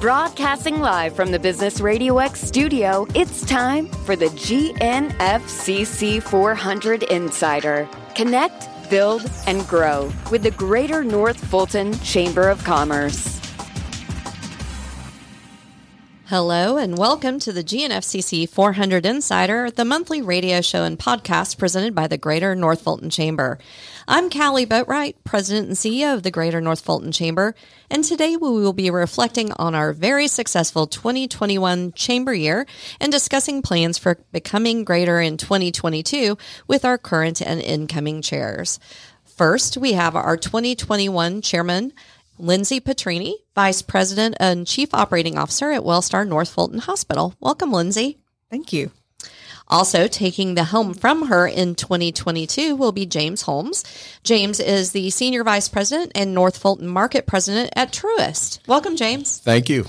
Broadcasting live from the Business Radio X studio, it's time for the GNFCC 400 Insider. Connect, build, and grow with the Greater North Fulton Chamber of Commerce. Hello and welcome to the GNFCC 400 Insider, the monthly radio show and podcast presented by the Greater North Fulton Chamber. I'm Kali Boatright, President and CEO of the Greater North Fulton Chamber, and today we will be reflecting on our very successful 2021 Chamber year and discussing plans for becoming greater in 2022 with our current and incoming chairs. First, we have our 2021 Chairman, Lindsey Petrini, Vice President and Chief Operating Officer at Wellstar North Fulton Hospital. Welcome, Lindsey. Thank you. Also, taking the helm from her in 2022 will be James Holmes. James is the Senior Vice President and North Fulton Market President at Truist. Welcome, James. Thank you.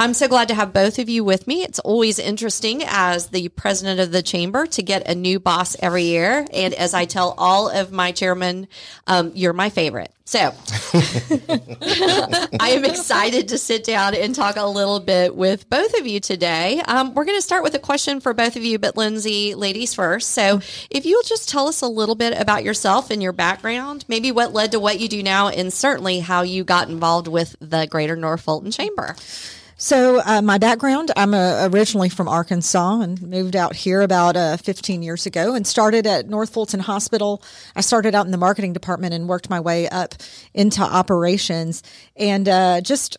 I'm so glad to have both of you with me. It's always interesting as the president of the chamber to get a new boss every year. And as I tell all of my chairmen, um, you're my favorite. So I am excited to sit down and talk a little bit with both of you today. Um, we're going to start with a question for both of you, but Lindsey, ladies first. So if you'll just tell us a little bit about yourself and your background, maybe what led to what you do now, and certainly how you got involved with the Greater North Fulton Chamber. So, uh, my background, I'm uh, originally from Arkansas and moved out here about uh, 15 years ago and started at North Fulton Hospital. I started out in the marketing department and worked my way up into operations and uh, just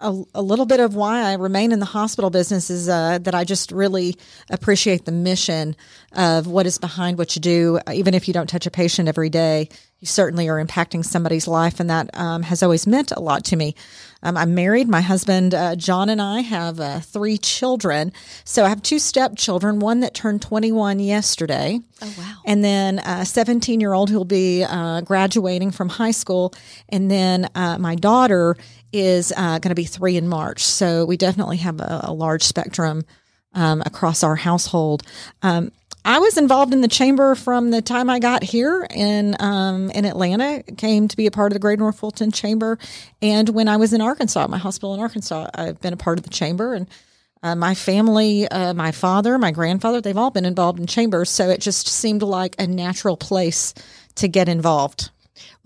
a, a, little bit of why I remain in the hospital business is uh, that I just really appreciate the mission of what is behind what you do. Even if you don't touch a patient every day, you certainly are impacting somebody's life, and that um, has always meant a lot to me. Um, I'm married. My husband, uh, John, and I have uh, three children. So I have two stepchildren, one that turned 21 yesterday. Oh, wow. And then a 17 year old who'll be uh, graduating from high school. And then uh, my daughter is uh, going to be three in March. So we definitely have a, a large spectrum um, across our household. Um, I was involved in the chamber from the time I got here in um, in Atlanta. Came to be a part of the Great North Fulton Chamber, and when I was in Arkansas, my hospital in Arkansas, I've been a part of the chamber. And uh, my family, uh, my father, my grandfather, they've all been involved in chambers. So it just seemed like a natural place to get involved.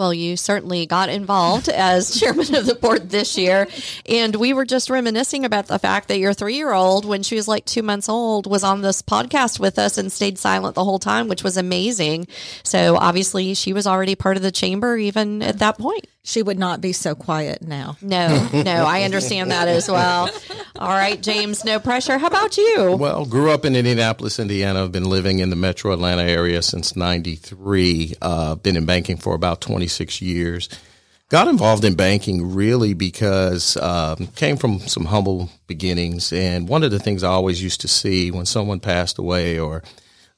Well, you certainly got involved as chairman of the board this year. And we were just reminiscing about the fact that your three year old, when she was like two months old, was on this podcast with us and stayed silent the whole time, which was amazing. So obviously, she was already part of the chamber even at that point she would not be so quiet now. No, no, I understand that as well. All right, James, no pressure. How about you? Well, grew up in Indianapolis, Indiana. I've been living in the metro Atlanta area since 93. Uh, been in banking for about 26 years. Got involved in banking really because um, came from some humble beginnings. And one of the things I always used to see when someone passed away or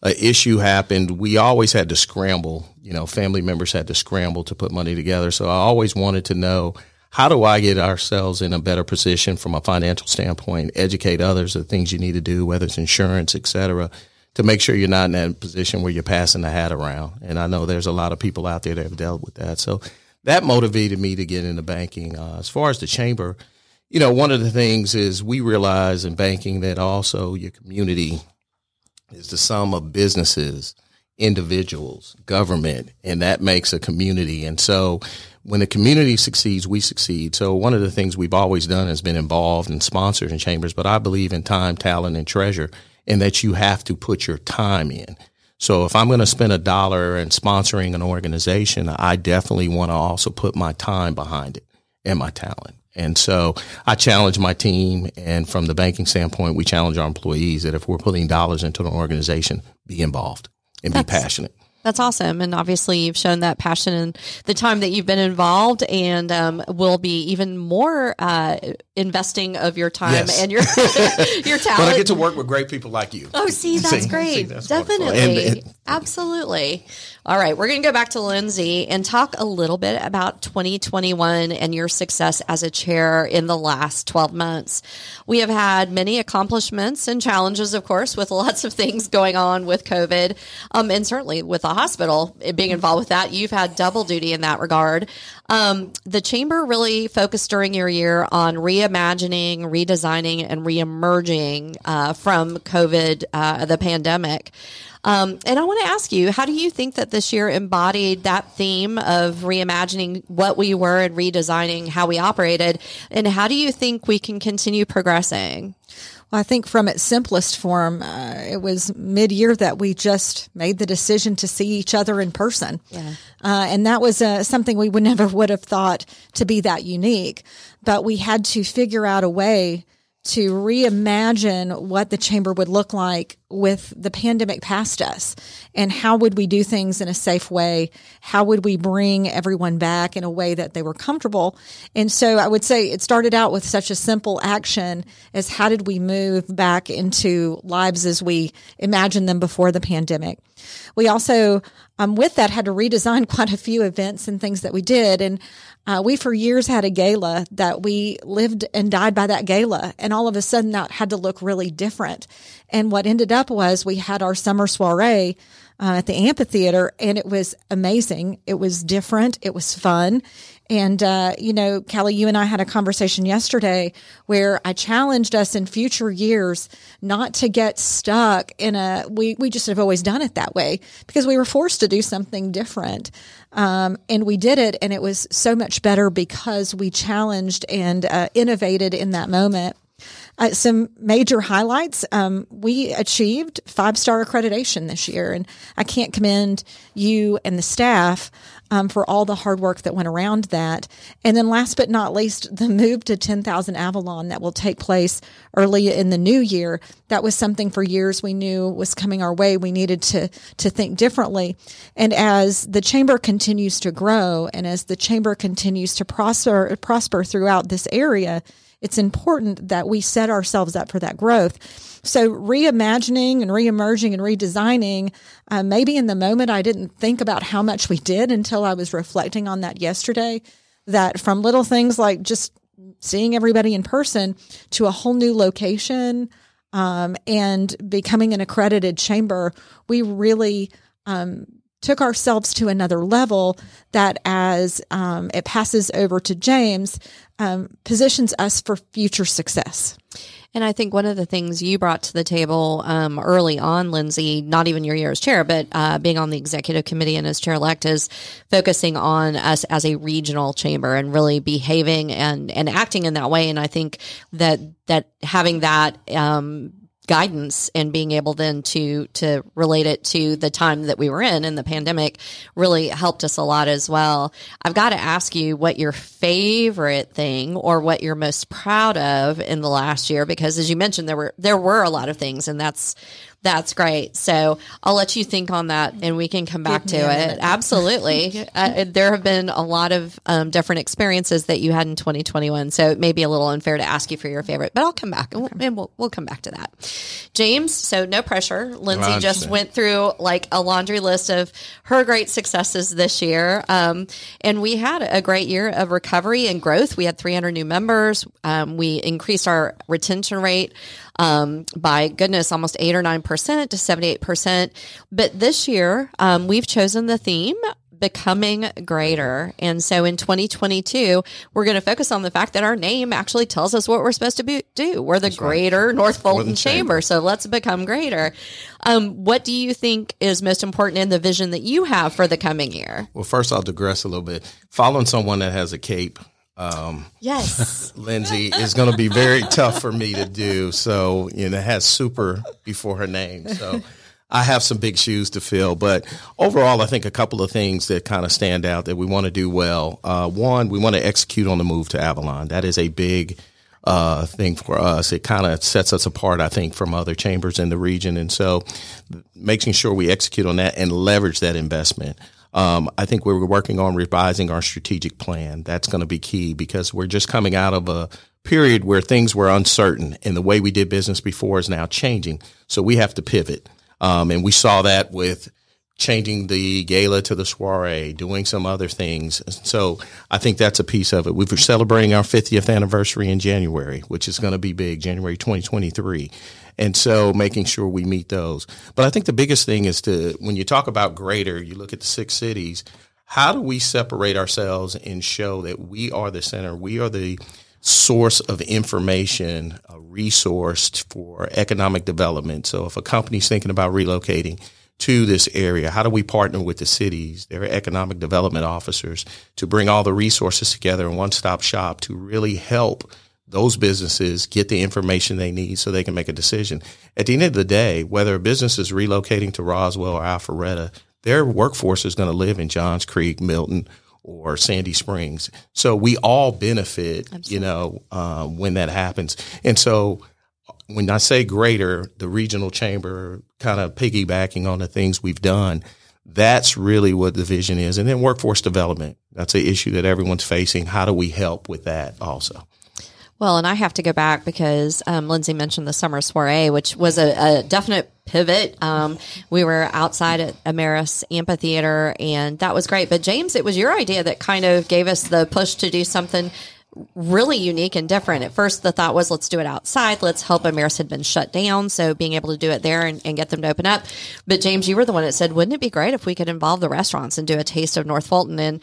an issue happened, we always had to scramble. You know, family members had to scramble to put money together. So I always wanted to know how do I get ourselves in a better position from a financial standpoint, educate others of things you need to do, whether it's insurance, et cetera, to make sure you're not in that position where you're passing the hat around. And I know there's a lot of people out there that have dealt with that. So that motivated me to get into banking. Uh, as far as the chamber, you know, one of the things is we realize in banking that also your community is the sum of businesses, individuals, government, and that makes a community. And so when the community succeeds, we succeed. So one of the things we've always done has been involved in chambers, but I believe in time, talent, and treasure, and that you have to put your time in. So if I'm going to spend a dollar in sponsoring an organization, I definitely want to also put my time behind it and my talent. And so I challenge my team. And from the banking standpoint, we challenge our employees that if we're putting dollars into an organization, be involved and That's, be passionate. That's awesome. And obviously, you've shown that passion in the time that you've been involved and um, will be even more uh, investing of your time yes. and your your talent. but I get to work with great people like you. Oh, see, that's see, great. See, that's Definitely. And, and, Absolutely. All right, we're going to go back to Lindsey and talk a little bit about 2021 and your success as a chair in the last 12 months. We have had many accomplishments and challenges, of course, with lots of things going on with COVID um, and certainly with hospital being involved with that. You've had double duty in that regard. Um, the chamber really focused during your year on reimagining, redesigning, and reemerging uh, from COVID, uh, the pandemic. Um, and I want to ask you, how do you think that this year embodied that theme of reimagining what we were and redesigning how we operated? And how do you think we can continue progressing? I think from its simplest form, uh, it was mid year that we just made the decision to see each other in person. Yeah. Uh, and that was uh, something we would never would have thought to be that unique. But we had to figure out a way to reimagine what the chamber would look like with the pandemic past us. And how would we do things in a safe way? How would we bring everyone back in a way that they were comfortable? And so i would say it started out with such a simple action as how did we move back into lives as we imagined them before the pandemic. We also um, with that had to redesign quite a few events and things that we did and uh, we for years had a gala that we lived and died by that gala, and all of a sudden that had to look really different. And what ended up was we had our summer soiree uh, at the amphitheater, and it was amazing. It was different. It was fun. And, uh, you know, Kali, you and I had a conversation yesterday where I challenged us in future years not to get stuck in a, we, we just have always done it that way because we were forced to do something different. Um, and we did it and it was so much better because we challenged and uh, innovated in that moment. Uh, some major highlights. Um, we achieved five star accreditation this year, and I can't commend you and the staff um, for all the hard work that went around that. And then, last but not least, the move to 10,000 Avalon that will take place early in the new year. That was something for years we knew was coming our way. We needed to to think differently. And as the chamber continues to grow, and as the chamber continues to prosper prosper throughout this area it's important that we set ourselves up for that growth. So reimagining and reemerging and redesigning, uh, maybe in the moment I didn't think about how much we did until I was reflecting on that yesterday. That from little things like just seeing everybody in person to a whole new location um, and becoming an accredited chamber, we really um, took ourselves to another level that as um, it passes over to James, um, positions us for future success. And I think one of the things you brought to the table um, early on, Lindsey, not even your year as chair, but uh, being on the executive committee and as chair elect, is focusing on us as a regional chamber and really behaving and and acting in that way. And I think that that having that um, guidance and being able then to to relate it to the time that we were in and the pandemic really helped us a lot as well. I've got to ask you what your favorite thing or what you're most proud of in the last year because as you mentioned there were there were a lot of things and that's that's great. So I'll let you think on that and we can come back to it. Absolutely. uh, there have been a lot of um, different experiences that you had in 2021. So it may be a little unfair to ask you for your favorite, but I'll come back and, we'll, and we'll, we'll come back to that. James, so no pressure. Lindsey just went through like a laundry list of her great successes this year. Um, and we had a great year of recovery and growth. We had 300 new members. Um, we increased our retention rate um, by goodness, almost eight or nine percent to seventy eight percent. But this year, um, we've chosen the theme becoming greater. And so in 2022, we're going to focus on the fact that our name actually tells us what we're supposed to be, do. We're the That's greater right. North Fulton Chamber. Chamber. So let's become greater. Um, what do you think is most important in the vision that you have for the coming year? Well, first, I'll digress a little bit. Following someone that has a cape um, yes, Lindsey is going to be very tough for me to do. So you know, it has super before her name. So I have some big shoes to fill. But overall, I think a couple of things that kind of stand out that we want to do well. Uh, one, we want to execute on the move to Avalon. That is a big uh, thing for us. It kind of sets us apart, I think, from other chambers in the region. And so making sure we execute on that and leverage that investment. Um, I think we're working on revising our strategic plan. That's going to be key because we're just coming out of a period where things were uncertain and the way we did business before is now changing. So we have to pivot. Um, and we saw that with changing the gala to the soiree, doing some other things. So I think that's a piece of it. We're celebrating our 50th anniversary in January, which is going to be big, January 2023. And so making sure we meet those. But I think the biggest thing is to, when you talk about greater, you look at the six cities, how do we separate ourselves and show that we are the center? We are the source of information, a resource for economic development. So if a company's thinking about relocating, to this area? How do we partner with the cities, their economic development officers to bring all the resources together in one stop shop to really help those businesses get the information they need so they can make a decision. At the end of the day, whether a business is relocating to Roswell or Alpharetta, their workforce is going to live in Johns Creek, Milton, or Sandy Springs. So we all benefit, Absolutely. you know, uh, when that happens. And so when I say greater, the regional chamber kind of piggybacking on the things we've done, that's really what the vision is. And then workforce development. That's an issue that everyone's facing. How do we help with that also? Well, and I have to go back because um, Lindsey mentioned the summer soiree, which was a, a definite pivot. Um, we were outside at Ameris Amphitheater, and that was great. But James, it was your idea that kind of gave us the push to do something really unique and different. At first, the thought was, let's do it outside. Let's help Ameris had been shut down. So being able to do it there and, and, get them to open up. But James, you were the one that said, wouldn't it be great if we could involve the restaurants and do a taste of North Fulton? And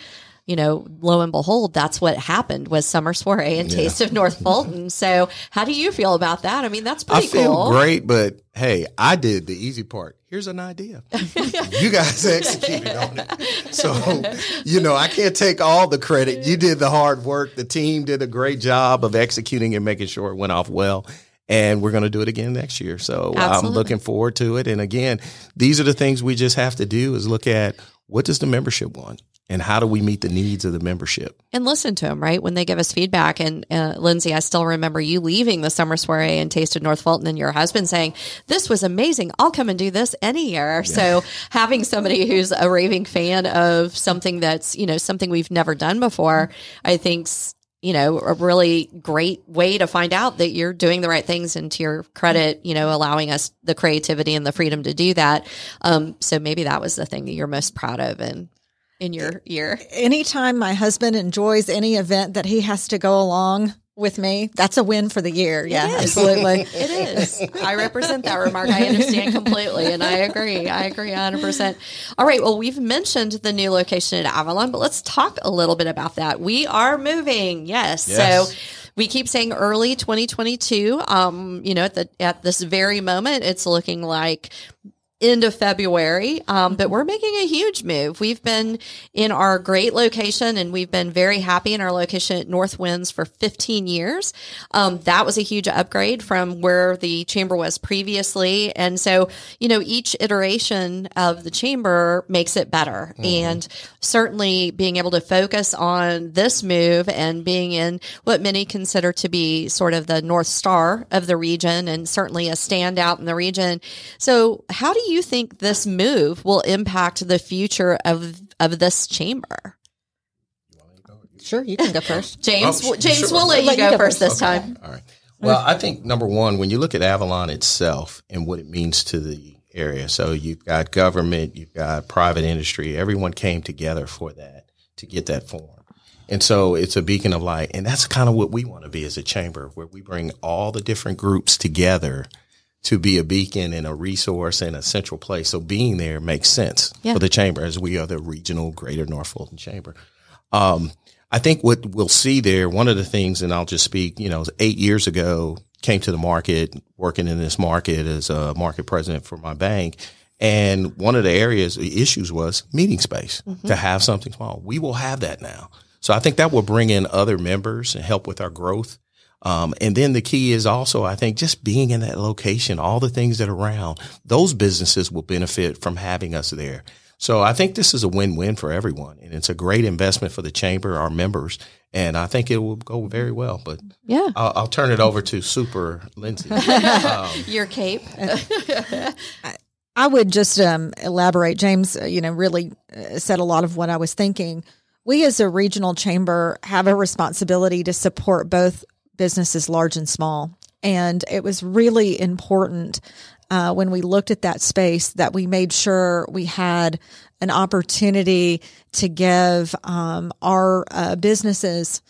you know, lo and behold, that's what happened was Summer Soiree and yeah. Taste of North Fulton. So, how do you feel about that? I mean, that's pretty I feel cool. great, but hey, I did the easy part. Here's an idea. you guys executed on it. So, you know, I can't take all the credit. You did the hard work. The team did a great job of executing and making sure it went off well and we're going to do it again next year. So Absolutely. I'm looking forward to it. And again, these are the things we just have to do is look at what does the membership want? and how do we meet the needs of the membership and listen to them right when they give us feedback and uh, lindsey i still remember you leaving the summer soiree and tasted north fulton and your husband saying this was amazing i'll come and do this any year yeah. so having somebody who's a raving fan of something that's you know something we've never done before i think's you know, a really great way to find out that you're doing the right things and to your credit, you know, allowing us the creativity and the freedom to do that. Um, so maybe that was the thing that you're most proud of and in your year? Anytime my husband enjoys any event that he has to go along with me, that's a win for the year. Yeah, absolutely. it is. I represent that remark. I understand completely and I agree. I agree 100%. All right. Well, we've mentioned the new location at Avalon, but let's talk a little bit about that. We are moving. Yes. yes. So, we keep saying early 2022. Um, you know, at the at this very moment, it's looking like end of February. Um, but we're making a huge move. We've been in our great location and we've been very happy in our location at North Winds for 15 years. Um, that was a huge upgrade from where the chamber was previously. And so, you know, each iteration of the chamber makes it better. Mm-hmm. And certainly being able to focus on this move and being in what many consider to be sort of the North Star of the region and certainly a standout in the region. So how do you think this move will impact the future of of this chamber? Sure, you can go first. James, oh, James, sure. we'll let you, go, go, first this okay. time. All right. Well, I think number one, when you look at Avalon itself and what it means to the area, so you've got government, you've got private industry, everyone came together for that to get that form. And so it's a beacon of light. And that's kind of what we want to be as a chamber, where we bring all the different groups together to be a beacon and a resource and a central place. So being there makes sense yeah. for the chamber as we are the regional Greater North Fulton Chamber. Um, I think what we'll see there, one of the things, and I'll just speak, you know, eight years ago, came to the market, working in this market as a market president for my bank. And one of the areas, the issues was meeting space mm-hmm. to have something small. We will have that now. So I think that will bring in other members and help with our growth. Um, and then the key is also, I think, just being in that location, all the things that are around, those businesses will benefit from having us there. So I think this is a win-win for everyone, and it's a great investment for the chamber, our members, and I think it will go very well. But yeah, I'll, I'll turn it over to Super Lindsey. Um, Your cape. I would just um, elaborate. James, uh, you know, really uh, said a lot of what I was thinking. We as a regional chamber have a responsibility to support both businesses large and small. And it was really important uh, when we looked at that space that we made sure we had an opportunity to give um, our uh, businesses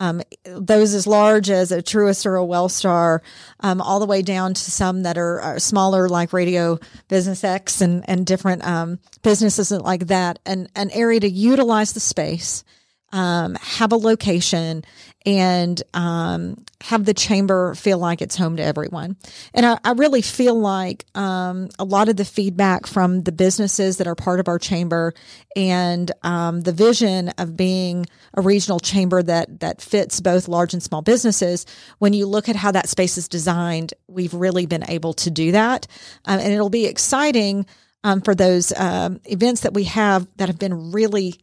um, those as large as a Truist or a Wellstar, um, all the way down to some that are, are, smaller, like Radio Business X and and different um, businesses like that, and an area to utilize the space, um, have a location, and um, have the chamber feel like it's home to everyone. And I, I really feel like um, a lot of the feedback from the businesses that are part of our chamber and um, the vision of being a regional chamber that that fits both large and small businesses. When you look at how that space is designed, we've really been able to do that, um, and it'll be exciting um, for those um, events that we have that have been really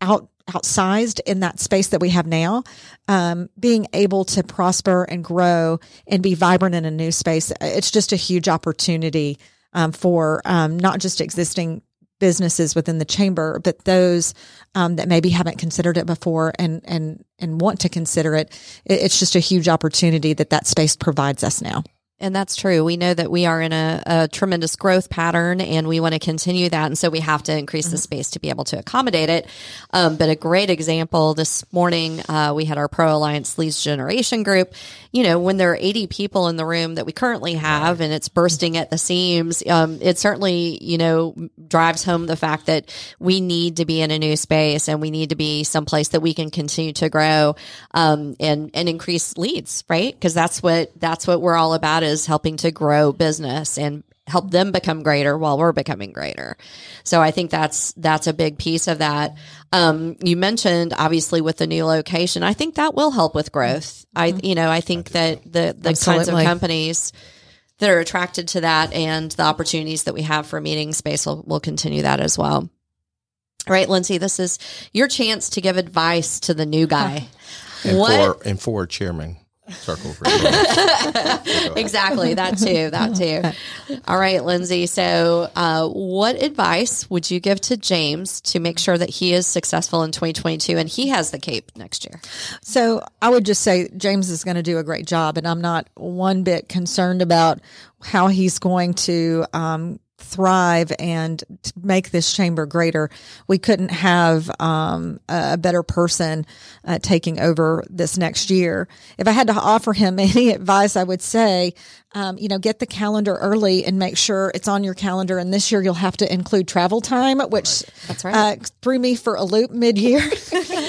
out outsized in that space that we have now, um, being able to prosper and grow and be vibrant in a new space, it's just a huge opportunity um, for um, not just existing businesses within the chamber, but those um, that maybe haven't considered it before and and and want to consider it. It's just a huge opportunity that that space provides us now. And that's true. We know that we are in a, a tremendous growth pattern and we want to continue that. And so we have to increase mm-hmm. the space to be able to accommodate it. Um, but a great example this morning, uh, we had our Pro Alliance Leads Generation group. You know, when there are 80 people in the room that we currently have and it's bursting at the seams, um, it certainly, you know, drives home the fact that we need to be in a new space and we need to be someplace that we can continue to grow, um, and, and increase leads, right? Cause that's what, that's what we're all about is helping to grow business and help them become greater while we're becoming greater. So I think that's that's a big piece of that. Um, you mentioned obviously with the new location, I think that will help with growth. I mm-hmm. you know I think that the the Absolutely. kinds of companies that are attracted to that and the opportunities that we have for meeting space will, will continue that as well. All right, Lindsey, this is your chance to give advice to the new guy. and what, for and for chairman circle exactly. That too. That too. All right lindsey. So uh, what advice would you give to james to make sure that he is successful in 2022 and he has the cape next year? So i would just say james is going to do a great job and i'm not one bit concerned about how he's going to um, thrive and make this chamber greater, we couldn't have um, a better person uh, taking over this next year. If I had to offer him any advice, I would say um, you know, get the calendar early and make sure it's on your calendar. And this year you'll have to include travel time, which That's right. Uh, threw me for a loop mid year.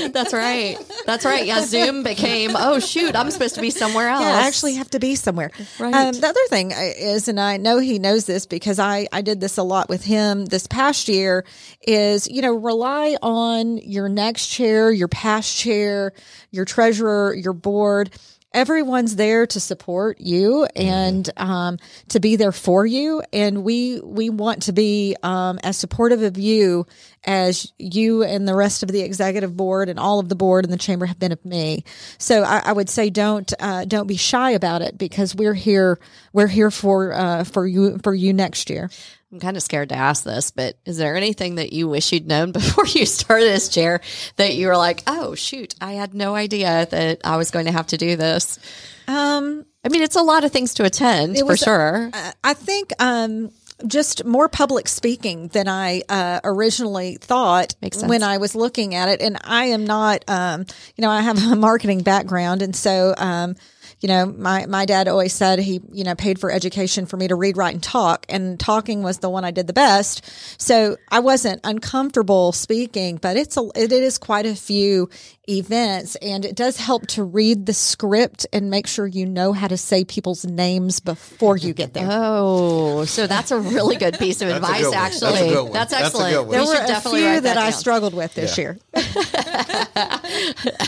That's right. That's right. Yeah, Zoom became, oh, shoot, I'm supposed to be somewhere else. Yeah, I actually have to be somewhere. Right. Um, the other thing is, and I know he knows this because I, I did this a lot with him this past year, is, you know, rely on your next chair, your past chair, your treasurer, your board everyone's there to support you and um, to be there for you. And we we want to be um, as supportive of you as you and the rest of the executive board and all of the board and the chamber have been of me. So i, I would say don't uh, don't be shy about it because we're here we're here for uh, for you for you next year I'm kind of scared to ask this, but is there anything that you wish you'd known before you started this chair that you were like, oh, shoot, I had no idea that I was going to have to do this? Um, I mean, it's a lot of things to attend for sure. Uh, I think, um, just more public speaking than I uh, originally thought when I was looking at it. And I am not, um, you know, I have a marketing background. And so, um, you know, my, my dad always said he, you know, paid for education for me to read, write, and talk. And talking was the one I did the best. So I wasn't uncomfortable speaking, but it's a, it is quite a few events and it does help to read the script and make sure you know how to say people's names before you get there. Oh, so that's a really good piece of advice, actually. That's, that's excellent. There we were a few that, that I struggled with this yeah. year.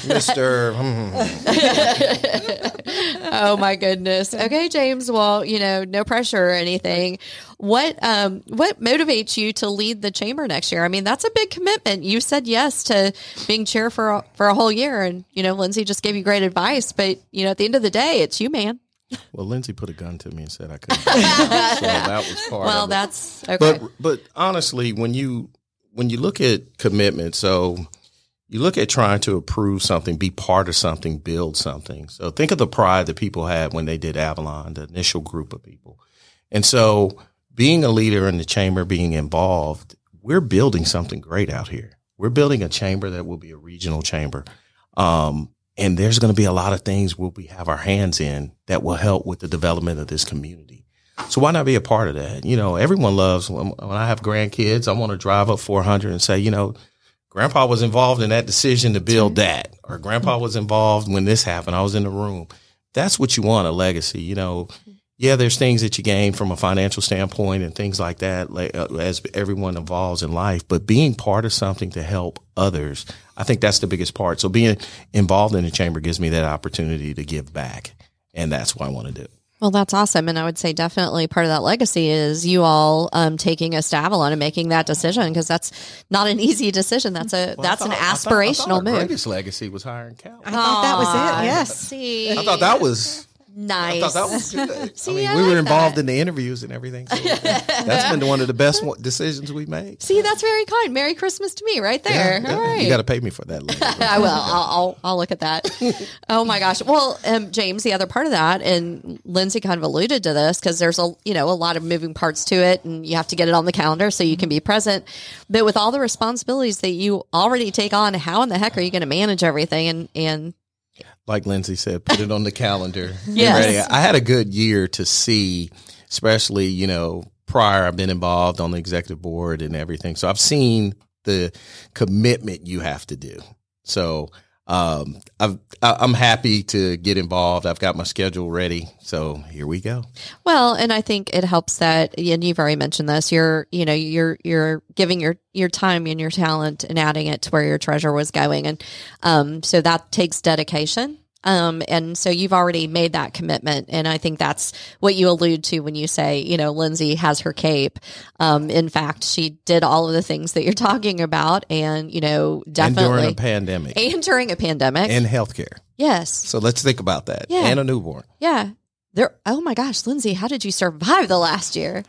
Mr. Oh my goodness. Okay, James. Well, you know, no pressure or anything. What um what motivates you to lead the chamber next year? I mean, that's a big commitment. You said yes to being chair for a, for a whole year, and you know, Lindsey just gave you great advice. But you know, at the end of the day, it's you, man. Well, Lindsey put a gun to me and said I couldn't. so that was part. Well, that's okay. But but honestly, when you when you look at commitment, so you look at trying to approve something, be part of something, build something. So think of the pride that people had when they did Avalon, the initial group of people. And so being a leader in the chamber, being involved, we're building something great out here. We're building a chamber that will be a regional chamber. Um, and there's going to be a lot of things we'll be, have our hands in that will help with the development of this community. So why not be a part of that? You know, everyone loves when, when I have grandkids, I want to drive up 400 and say, you know, grandpa was involved in that decision to build that or grandpa was involved when this happened. I was in the room. That's what you want, a legacy, you know, yeah, there's things that you gain from a financial standpoint and things like that uh, as everyone evolves in life. But being part of something to help others, I think that's the biggest part. So being involved in the chamber gives me that opportunity to give back. And that's what I want to do. Well, that's awesome. And I would say definitely part of that legacy is you all um, taking a stab on and making that decision because that's not an easy decision. That's a well, that's thought, an aspirational I thought, I thought move. Greatest legacy was hiring Cal. I thought that was it. Yes. See, I thought that was Nice. I thought that was good. See, I mean, I we like were involved that. in the interviews and everything. So that's been one of the best decisions we made. See, that's very kind. Merry Christmas to me, right there. Yeah, All right, you got to pay me for that. I will. I'll, I'll, I'll look at that. oh my gosh. Well, um, James, the other part of that, and Lindsey kind of alluded to this because there's a you know a lot of moving parts to it, and you have to get it on the calendar so you can be present. But with all the responsibilities that you already take on, how in the heck are you going to manage everything and and like Lindsey said, put it on the calendar. yes. I had a good year to see, especially, you know, prior I've been involved on the executive board and everything. So I've seen the commitment you have to do. So um, I've, I'm happy to get involved. I've got my schedule ready, so here we go. Well, and I think it helps that, and you've already mentioned this. You're, you know, you're you're giving your your time and your talent and adding it to where your treasure was going, and um, so that takes dedication. Um, and so you've already made that commitment. And I think that's what you allude to when you say, you know, Lindsey has her cape. Um, in fact, she did all of the things that you're talking about and, you know, definitely. And during a pandemic. And during a pandemic. And healthcare. Yes. So let's think about that. Yeah. And a newborn. Yeah. There, oh my gosh, Lindsey, how did you survive the last year?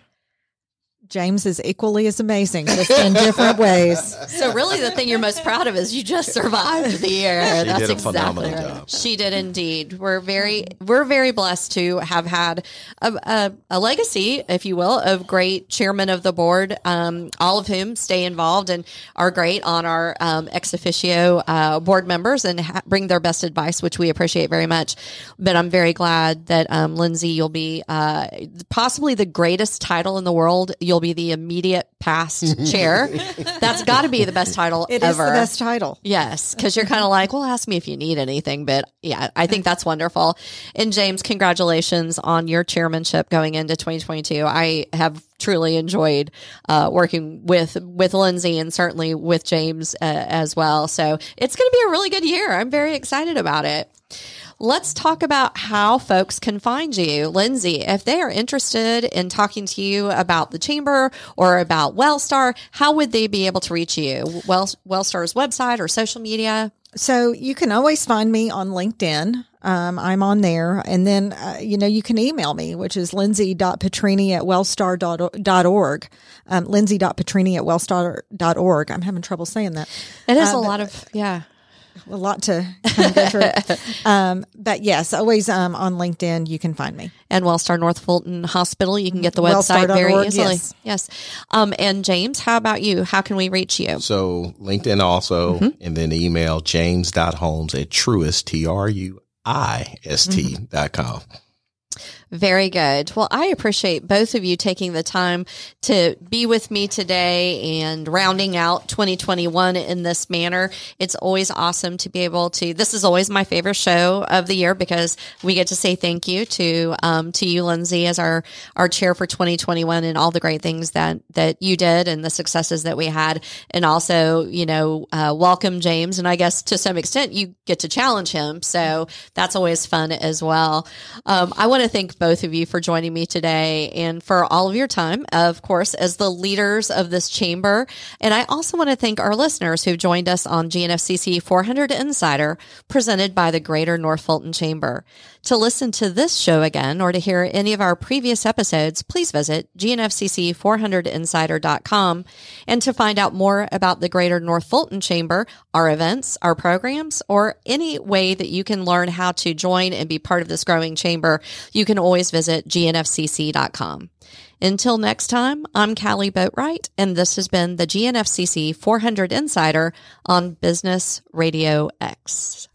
James is equally as amazing, just in different ways. So, really, the thing you're most proud of is you just survived the year. She That's did a exactly phenomenal right. job. She did indeed. We're very, we're very blessed to have had a, a, a legacy, if you will, of great chairmen of the board, um, all of whom stay involved and are great on our um, ex officio uh, board members and ha- bring their best advice, which we appreciate very much. But I'm very glad that um, Lindsey, you'll be uh, possibly the greatest title in the world. You'll you'll be the immediate past chair. That's got to be the best title It ever. is the best title. Yes, because you're kind of like, well, ask me if you need anything. But yeah, I think that's wonderful. And James, congratulations on your chairmanship going into 2022. I have truly enjoyed uh, working with with Lindsey and certainly with James uh, as well. So it's going to be a really good year. I'm very excited about it. Let's talk about how folks can find you. Lindsey, if they are interested in talking to you about the chamber or about Wellstar, how would they be able to reach you? Well, Wellstar's website or social media? So you can always find me on LinkedIn. Um, I'm on there. And then, uh, you know, you can email me, which is lindsey.petrini at wellstar.org. Um, lindsey.petrini at wellstar.org. I'm having trouble saying that. It is a lot of, yeah a lot to kind of go through. um, but yes, always um, on LinkedIn, you can find me. And Wellstar North Fulton Hospital, you can get the website very easily. Yes. yes. Um, and James, how about you? How can we reach you? So LinkedIn also, mm-hmm. and then email james.holmes at truist, T R U I S T dot com. Very good. Well, I appreciate both of you taking the time to be with me today and rounding out 2021 in this manner. It's always awesome to be able to. This is always my favorite show of the year because we get to say thank you to um, to you, Lindsey, as our our chair for 2021 and all the great things that that you did and the successes that we had, and also you know uh, welcome James, and I guess to some extent you get to challenge him, so that's always fun as well. Um, I want to thank both of you for joining me today and for all of your time, of course, as the leaders of this chamber. And I also want to thank our listeners who've joined us on GNFCC 400 Insider, presented by the Greater North Fulton Chamber. To listen to this show again or to hear any of our previous episodes, please visit gnfcc400insider.com. And to find out more about the Greater North Fulton Chamber, our events, our programs, or any way that you can learn how to join and be part of this growing chamber, you can always visit gnfcc.com. Until next time, I'm Kali Boatright, and this has been the GNFCC 400 Insider on Business Radio X.